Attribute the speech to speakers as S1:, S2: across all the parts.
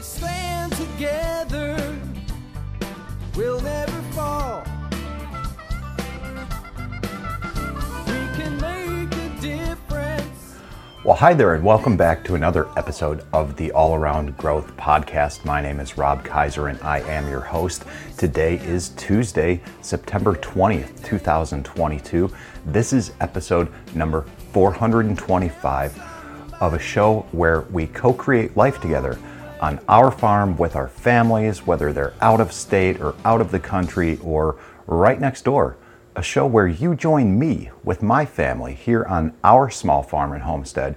S1: stand together, we'll never fall. We can make a difference.
S2: Well, hi there, and welcome back to another episode of the All Around Growth Podcast. My name is Rob Kaiser, and I am your host. Today is Tuesday, September 20th, 2022. This is episode number 425 of a show where we co create life together on our farm with our families, whether they're out of state or out of the country or right next door. A show where you join me with my family here on our small farm and homestead,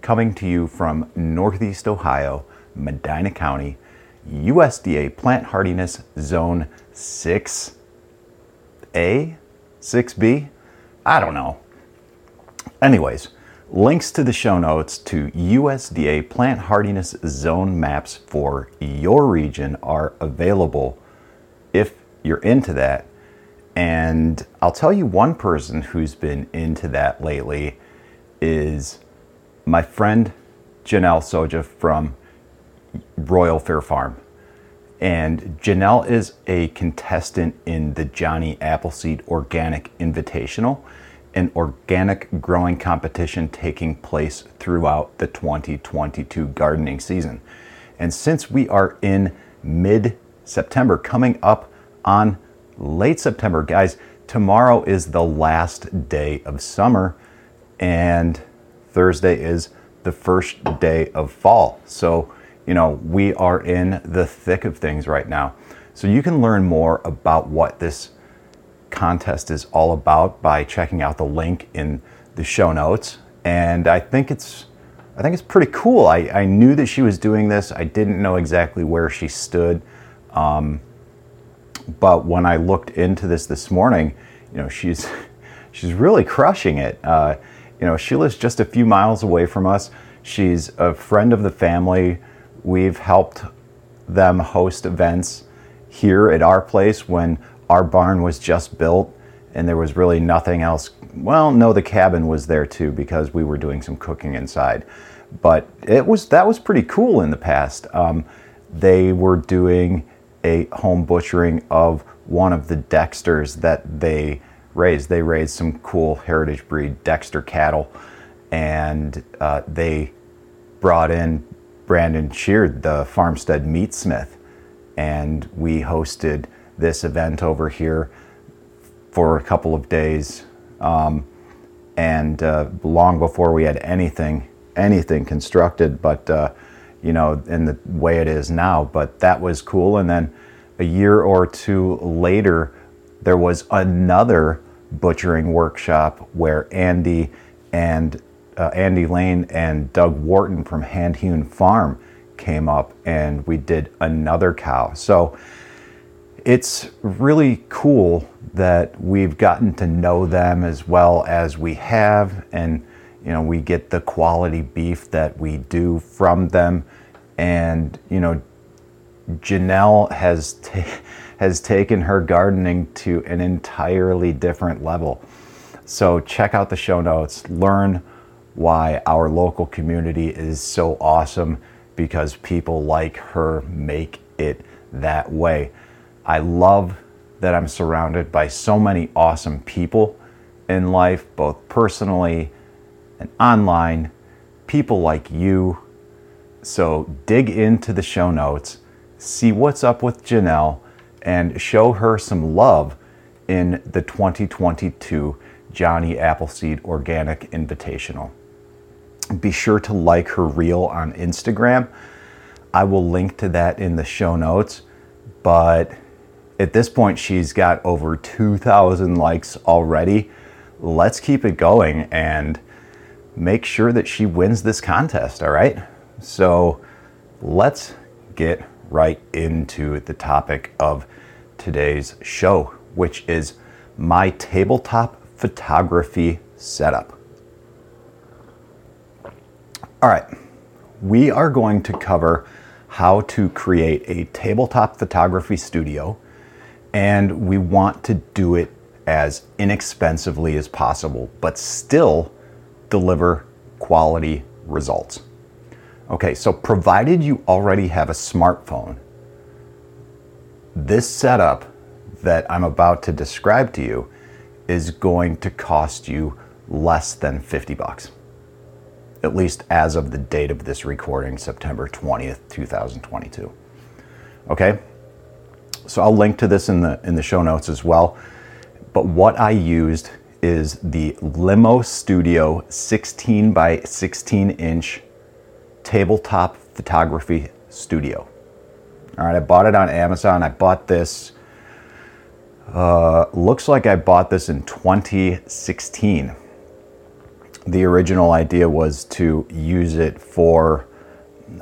S2: coming to you from Northeast Ohio, Medina County, USDA Plant Hardiness Zone 6A, 6B? I don't know. Anyways, links to the show notes to USDA plant hardiness zone maps for your region are available if you're into that. And I'll tell you one person who's been into that lately is my friend Janelle Soja from Royal Fair Farm. And Janelle is a contestant in the Johnny Appleseed Organic Invitational, an organic growing competition taking place throughout the 2022 gardening season. And since we are in mid September, coming up on late September, guys, tomorrow is the last day of summer, and Thursday is the first day of fall. So, you know, we are in the thick of things right now. So, you can learn more about what this contest is all about by checking out the link in the show notes. And I think it's I think it's pretty cool. I, I knew that she was doing this. I didn't know exactly where she stood. Um, but when I looked into this this morning, you know, she's she's really crushing it. Uh, you know, she lives just a few miles away from us. She's a friend of the family. We've helped them host events here at our place when our barn was just built and there was really nothing else. Well, no, the cabin was there too because we were doing some cooking inside. But it was that was pretty cool in the past. Um, they were doing a home butchering of one of the Dexters that they raised. They raised some cool heritage breed Dexter cattle, and uh, they brought in Brandon Sheard, the farmstead meatsmith, and we hosted this event over here for a couple of days, um, and uh, long before we had anything anything constructed, but uh, you know, in the way it is now. But that was cool. And then a year or two later, there was another butchering workshop where Andy and uh, Andy Lane and Doug Wharton from Hand Hewn Farm came up, and we did another cow. So it's really cool that we've gotten to know them as well as we have. And you know we get the quality beef that we do from them. And you know Janelle has has taken her gardening to an entirely different level. So check out the show notes. Learn why our local community is so awesome because people like her make it that way I love that I'm surrounded by so many awesome people in life, both personally and online, people like you. So dig into the show notes, see what's up with Janelle, and show her some love in the 2022 Johnny Appleseed Organic Invitational. Be sure to like her reel on Instagram. I will link to that in the show notes, but at this point, she's got over 2,000 likes already. Let's keep it going and make sure that she wins this contest, all right? So let's get right into the topic of today's show, which is my tabletop photography setup. All right, we are going to cover how to create a tabletop photography studio and we want to do it as inexpensively as possible, but still deliver quality results. Okay, so provided you already have a smartphone, this setup that I'm about to describe to you is going to cost you less than 50 bucks. At least as of the date of this recording, September 20th, 2022. Okay? So I'll link to this in the in the show notes as well. But what I used is the Limo Studio 16 by 16 inch tabletop photography studio. All right, I bought it on Amazon. I bought this uh, looks like I bought this in 2016. The original idea was to use it for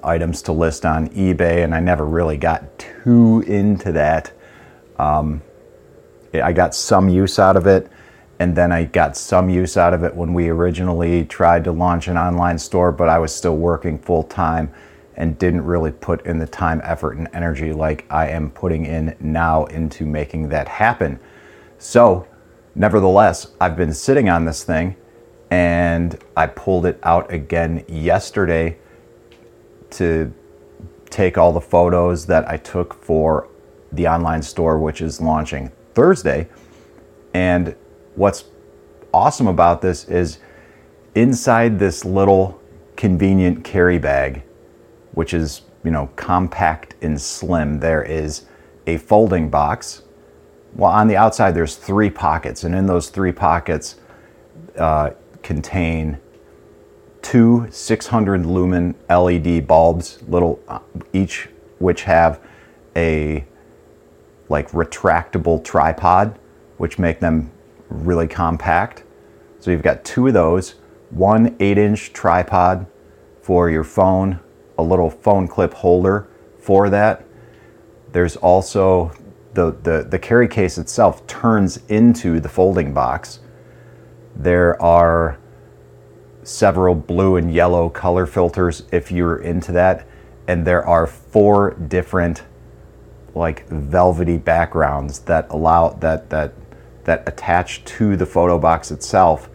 S2: items to list on eBay, and I never really got too into that. Um, I got some use out of it, and then I got some use out of it when we originally tried to launch an online store, but I was still working full time and didn't really put in the time, effort, and energy like I am putting in now into making that happen. So, nevertheless, I've been sitting on this thing and I pulled it out again yesterday to take all the photos that I took for the online store, which is launching Thursday. And what's awesome about this is inside this little convenient carry bag which is, you know, compact and slim, there is a folding box. Well, on the outside, there's three pockets, and in those three pockets uh, contain two 600 lumen LED bulbs, little uh, each which have a like retractable tripod, which make them really compact. So you've got two of those, one eight inch tripod for your phone, a little phone clip holder for that. There's also the, the, the carry case itself turns into the folding box. There are several blue and yellow color filters if you're into that. And there are four different like velvety backgrounds that allow that that that attach to the photo box itself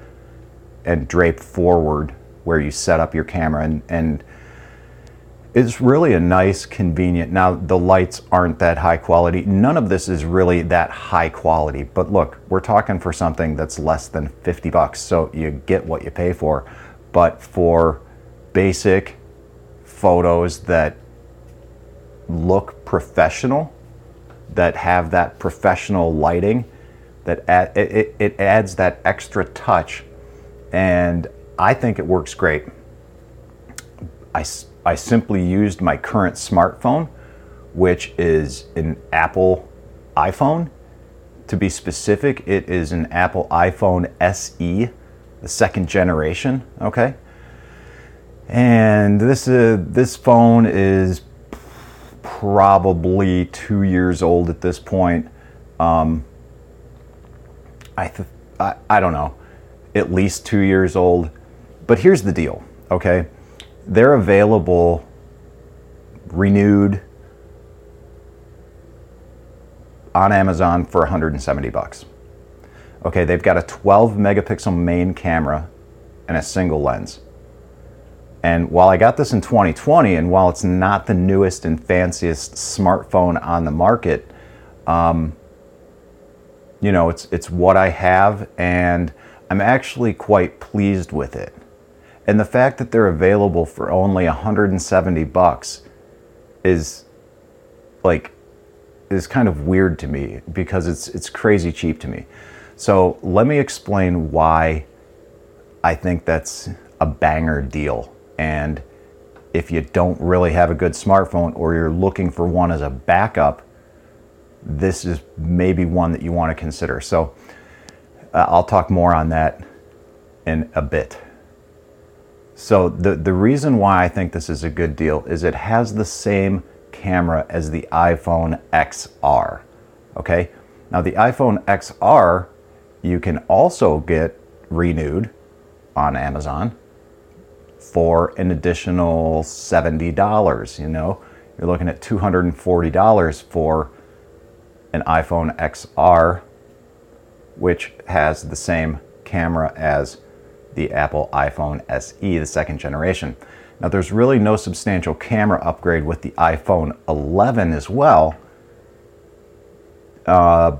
S2: and drape forward where you set up your camera and, and it's really a nice, convenient. Now, the lights aren't that high quality. None of this is really that high quality. But look, we're talking for something that's less than 50 bucks. So you get what you pay for. But for basic photos that look professional, that have that professional lighting, that add, it, it adds that extra touch. And I think it works great. I I simply used my current smartphone, which is an Apple iPhone. To be specific, it is an Apple iPhone SE, the second generation, okay? And this uh, this phone is probably two years old at this point. Um, I, th- I I don't know, at least two years old. But here's the deal, okay? they're available renewed on Amazon for 170 bucks. Okay, they've got a 12 megapixel main camera and a single lens. And while I got this in 2020, and while it's not the newest and fanciest smartphone on the market, um, you know, it's it's what I have, and I'm actually quite pleased with it. And the fact that they're available for only 170 bucks is like is kind of weird to me because it's it's crazy cheap to me. So let me explain why I think that's a banger deal. And if you don't really have a good smartphone or you're looking for one as a backup, this is maybe one that you want to consider. So uh, I'll talk more on that in a bit. So the, the reason why I think this is a good deal is it has the same camera as the iPhone XR. Okay? Now the iPhone XR you can also get renewed on Amazon for an additional $70, you know. You're looking at $240 for an iPhone XR which has the same camera as the Apple iPhone SE, the second generation. Now, there's really no substantial camera upgrade with the iPhone 11 as well, uh,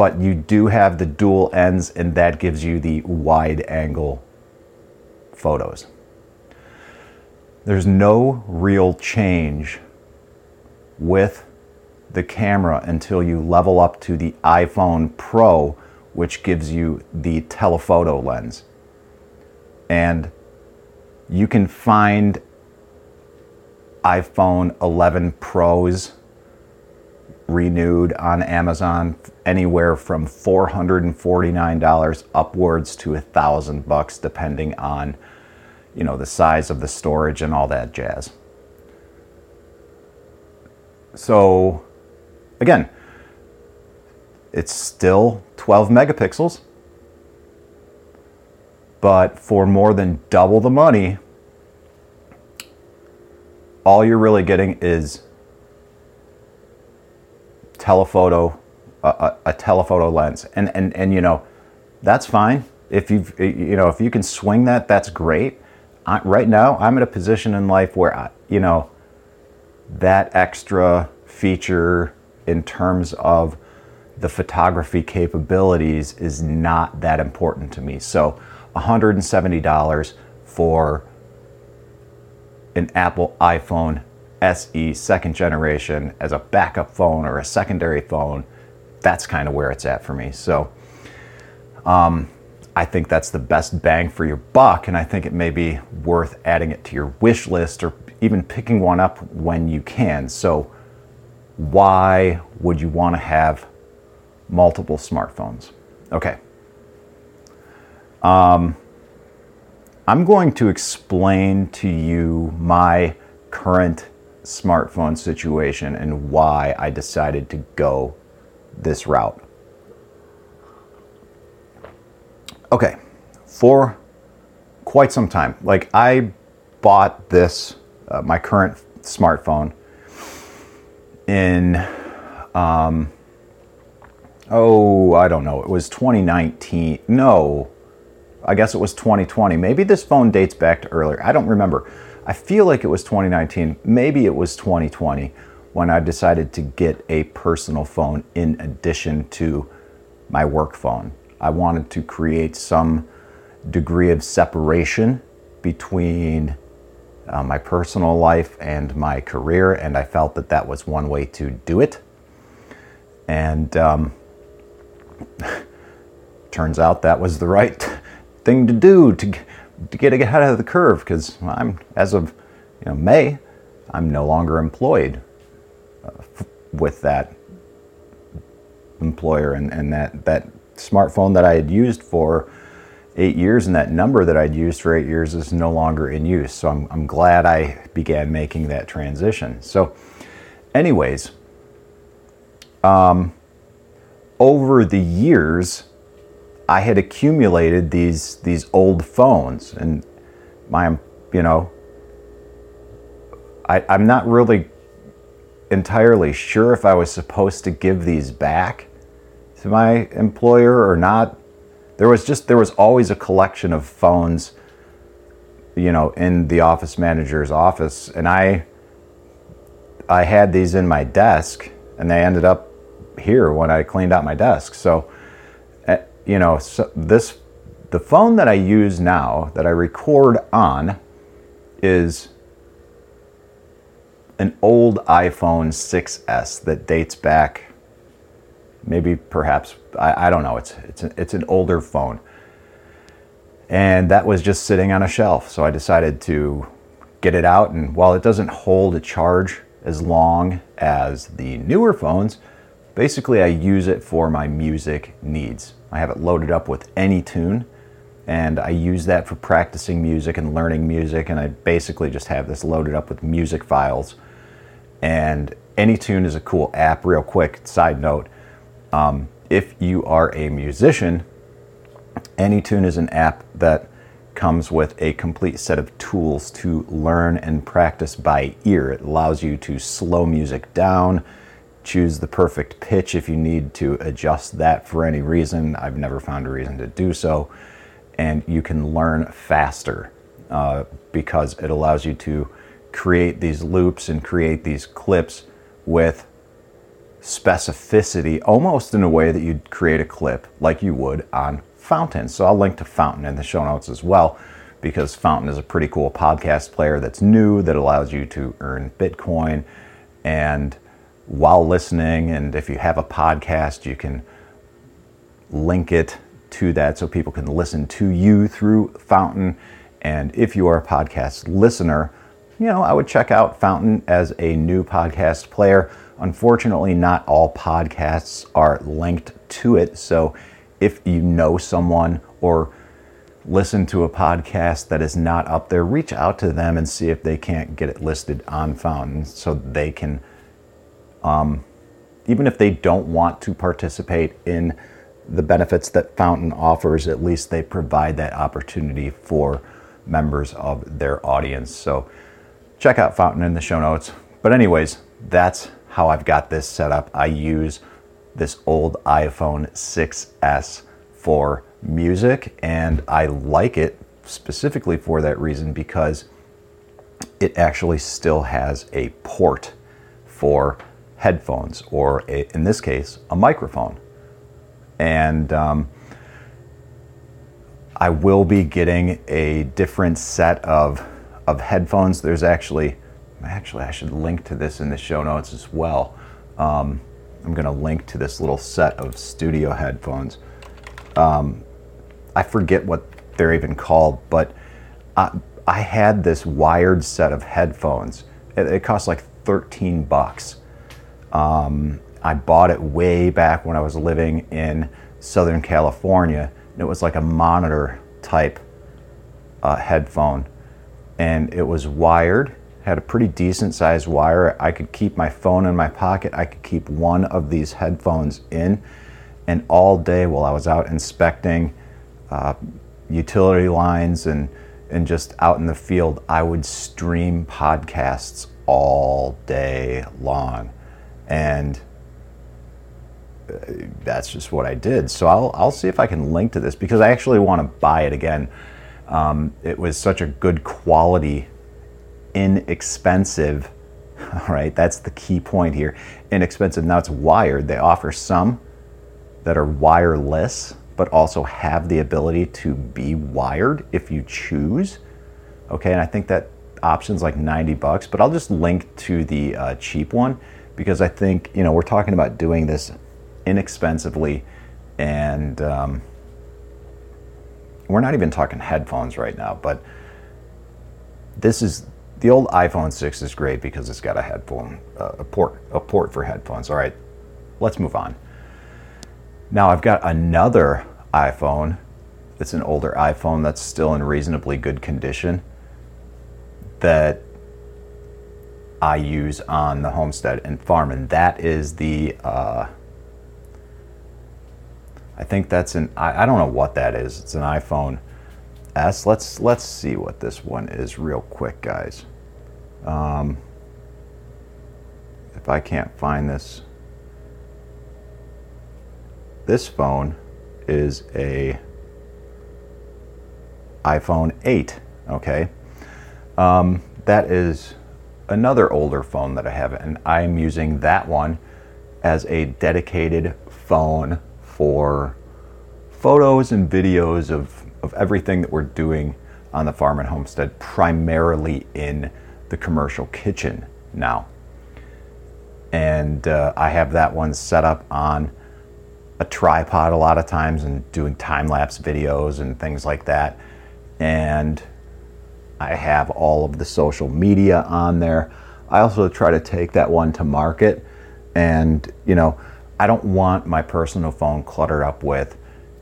S2: but you do have the dual lens, and that gives you the wide angle photos. There's no real change with the camera until you level up to the iPhone Pro, which gives you the telephoto lens. And you can find iPhone 11 Pros renewed on Amazon anywhere from $449 upwards to a thousand bucks depending on you know the size of the storage and all that jazz. So again, it's still 12 megapixels, but for more than double the money, all you're really getting is telephoto, a, a, telephoto lens, and and and you know, that's fine. If you you know if you can swing that, that's great. I, right now, I'm in a position in life where I, you know, that extra feature in terms of the photography capabilities is not that important to me. So, $170 for an Apple iPhone SE second generation as a backup phone or a secondary phone, that's kind of where it's at for me. So um, I think that's the best bang for your buck, and I think it may be worth adding it to your wish list or even picking one up when you can. So, why would you want to have multiple smartphones? Okay. Um, I'm going to explain to you my current smartphone situation and why I decided to go this route. Okay, for quite some time, like I bought this, uh, my current smartphone, in, um, oh, I don't know, it was 2019. No, I guess it was 2020. Maybe this phone dates back to earlier. I don't remember. I feel like it was 2019. Maybe it was 2020 when I decided to get a personal phone in addition to my work phone. I wanted to create some degree of separation between uh, my personal life and my career, and I felt that that was one way to do it. And um, turns out that was the right thing to do to, to get ahead of the curve because I'm, as of you know, May, I'm no longer employed uh, f- with that employer and, and that, that smartphone that I had used for eight years and that number that I'd used for eight years is no longer in use. So I'm, I'm glad I began making that transition. So, anyways, um, over the years, I had accumulated these these old phones, and my you know I, I'm not really entirely sure if I was supposed to give these back to my employer or not. There was just there was always a collection of phones, you know, in the office manager's office, and I I had these in my desk, and they ended up here when I cleaned out my desk. So you know, so this the phone that I use now that I record on is an old iPhone 6s that dates back maybe perhaps I, I don't know it's it's an, it's an older phone. And that was just sitting on a shelf so I decided to get it out. And while it doesn't hold a charge as long as the newer phones basically I use it for my music needs I have it loaded up with AnyTune, and I use that for practicing music and learning music. And I basically just have this loaded up with music files. And AnyTune is a cool app. Real quick side note: um, if you are a musician, AnyTune is an app that comes with a complete set of tools to learn and practice by ear. It allows you to slow music down choose the perfect pitch if you need to adjust that for any reason. I've never found a reason to do so. And you can learn faster. uh, because it allows you to create these loops and create these clips with specificity, almost in a way that you'd create a clip like you would on Fountain. So I'll link to Fountain in the show notes as well because Fountain is a pretty cool podcast player that's new that allows you to earn Bitcoin and while listening and if you have a podcast you can link it to that so people can listen to you through Fountain. And if you are a podcast listener you know I would check out Fountain as a new podcast player. Unfortunately not all podcasts are linked to it. So if you know someone or listen to a podcast that is not up there, reach out to them and see if they can't get it listed on Fountain so they can, um, even if they don't want to participate in the benefits that Fountain offers, at least they provide that opportunity for members of their audience. So check out Fountain in the show notes. But, anyways, that's how I've got this set up. I use this old iPhone 6S for music, and I like it specifically for that reason because it actually still has a port for headphones, or a, in this case, a microphone. And um, I will be getting a different set of, of headphones. There's actually, actually, I should link to this in the show notes as well. Um, I'm going to link to this little set of studio headphones. Um, I forget what they're even called, but I, I had this wired set of headphones. It, it cost like 13 bucks. Um, I bought it way back when I was living in Southern California. And it was like a monitor type uh, headphone, and it was wired. Had a pretty decent sized wire. I could keep my phone in my pocket. I could keep one of these headphones in, and all day while I was out inspecting uh, utility lines and and just out in the field, I would stream podcasts all day long, and uh, that's just what I did. So I'll I'll see if I can link to this because I actually want to buy it again. Um, it was such a good quality, inexpensive. All right, that's the key point here. Inexpensive. Now it's wired. They offer some that are wireless but also have the ability to be wired if you choose. Okay, and I think that option's like 90 bucks, but I'll just link to the uh, cheap one because I think, you know, we're talking about doing this inexpensively and um, we're not even talking headphones right now, but this is the old iPhone 6 is great because it's got a headphone, uh, a port, a port for headphones. All right, let's move on. Now I've got another iPhone. It's an older iPhone that's still in reasonably good condition that I use on the homestead and farm, and that is the. Uh, I think that's an. I, I don't know what that is. It's an iPhone S. Let's let's see what this one is real quick, guys. Um, if I can't find this, this phone is a iPhone 8. Okay, um, that is another older phone that I have, and I'm using that one as a dedicated phone for photos and videos of, of everything that we're doing on the farm and homestead, primarily in the commercial kitchen now. And uh, I have that one set up on a tripod a lot of times and doing time lapse videos and things like that. And I have all of the social media on there. I also try to take that one to market. And, you know, I don't want my personal phone cluttered up with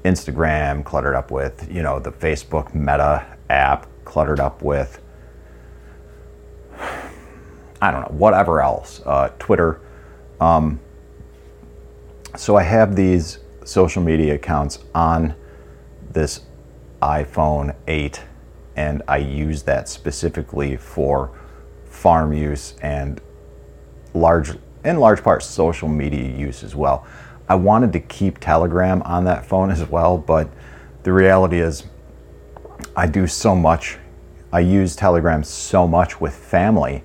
S2: Instagram, cluttered up with, you know, the Facebook Meta app, cluttered up with, I don't know, whatever else, uh, Twitter. Um, so I have these social media accounts on this iPhone 8 and I use that specifically for farm use and large in large part social media use as well. I wanted to keep Telegram on that phone as well, but the reality is I do so much I use Telegram so much with family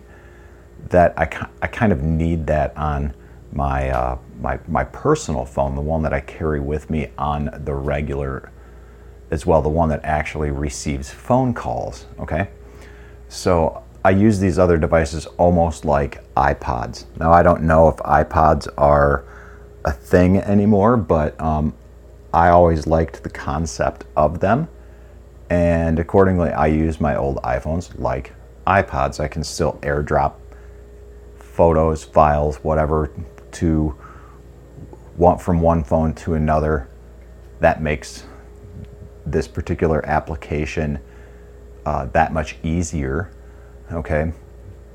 S2: that I, I kind of need that on my, uh, my, my personal phone, the one that I carry with me on the regular, as well, the one that actually receives phone calls. Okay. So I use these other devices almost like iPods. Now, I don't know if iPods are a thing anymore, but um, I always liked the concept of them. And accordingly, I use my old iPhones like iPods. I can still airdrop photos, files, whatever, to want from one phone to another. That makes this particular application uh, that much easier. Okay,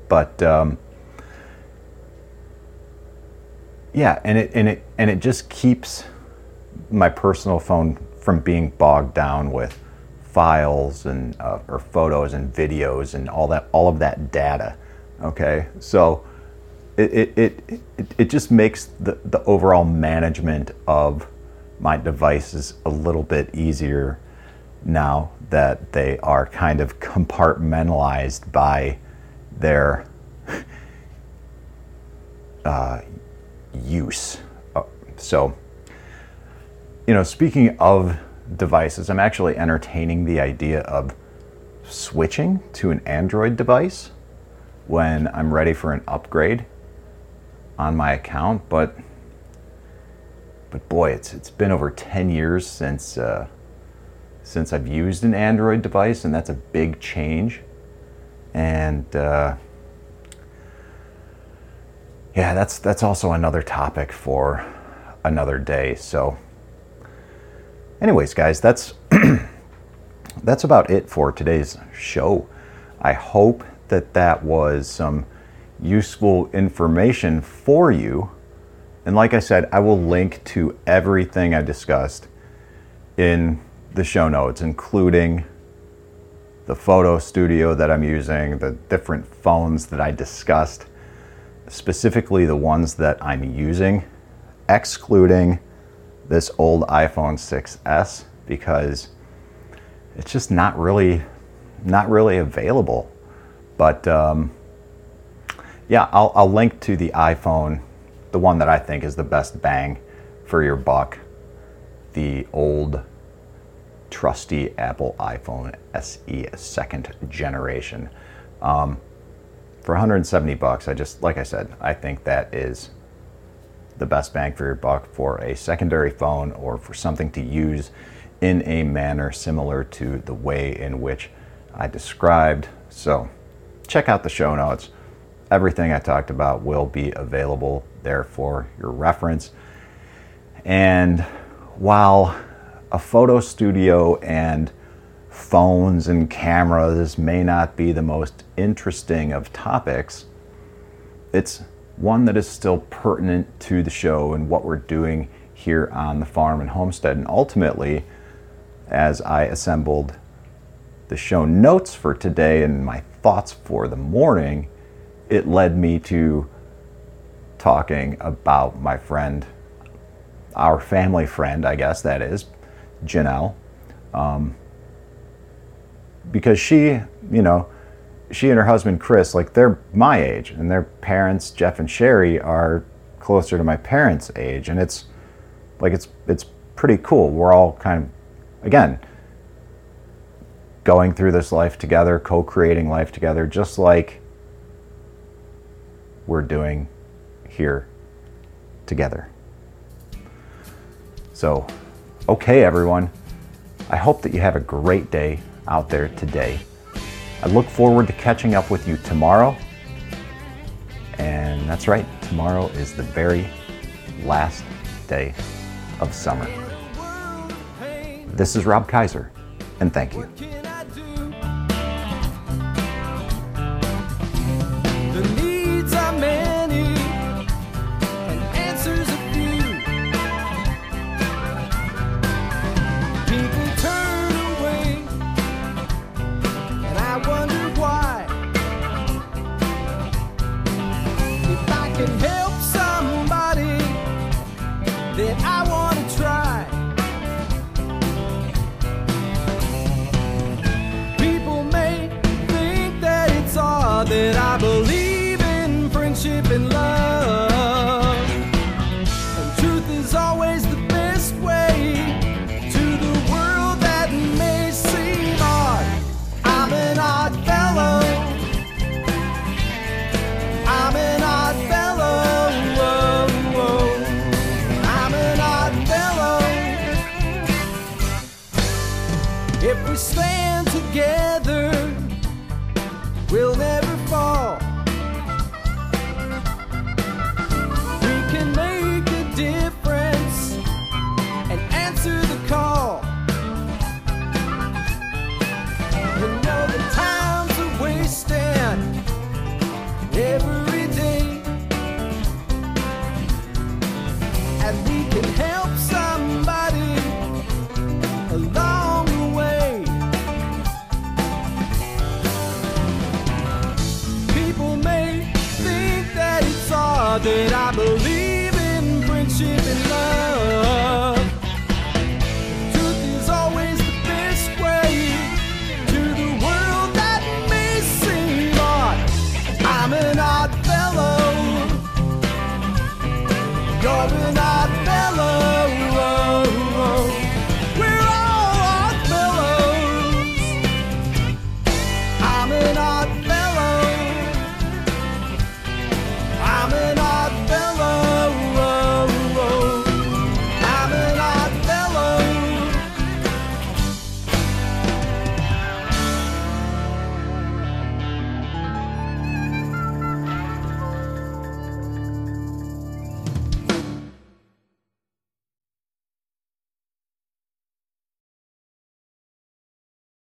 S2: but um, yeah, and it and it and it just keeps my personal phone from being bogged down with files and uh, or photos and videos and all that all of that data. Okay, so it it, it, it, it just makes the, the overall management of my devices a little bit easier now that they are kind of compartmentalized by their uh, use. Uh, so, you know, speaking of devices, I'm actually entertaining the idea of switching to an Android device when I'm ready for an upgrade on my account, but but boy, it's it's been over 10 years since uh, since I've used an Android device, and that's a big change. And uh, yeah, that's that's also another topic for another day. So, anyways, guys, that's that's about it for today's show. I hope that that was some useful information for you. And like I said, I will link to everything I discussed in the show notes, including the photo studio that I'm using, the different phones that I discussed, specifically the ones that I'm using, excluding this old iPhone 6s because it's just not really not really available. But um, yeah, I'll, I'll link to the iPhone, the one that I think is the best bang for your buck, the old trusty Apple iPhone SE second generation. Um, for 170 bucks, I just like I said, I think that is the best bang for your buck for a secondary phone or for something to use in a manner similar to the way in which I described. So, check out the show notes. Everything I talked about will be available there for your reference. And while a photo studio and phones and cameras may not be the most interesting of topics, it's one that is still pertinent to the show and what we're doing here on the farm and homestead. And ultimately, as I assembled the show notes for today and my thoughts for the morning, it led me to talking about my friend, our family friend, I guess that is, Janelle, um, because she, you know, she and her husband Chris, like they're my age, and their parents Jeff and Sherry are closer to my parents' age, and it's like it's it's pretty cool. We're all kind of, again, going through this life together, co-creating life together, just like we're doing here together. So Okay, everyone. I hope that you have a great day out there today. I look forward to catching up with you tomorrow. And that's right, tomorrow is the very last day of summer. This is Rob Kaiser, and thank you.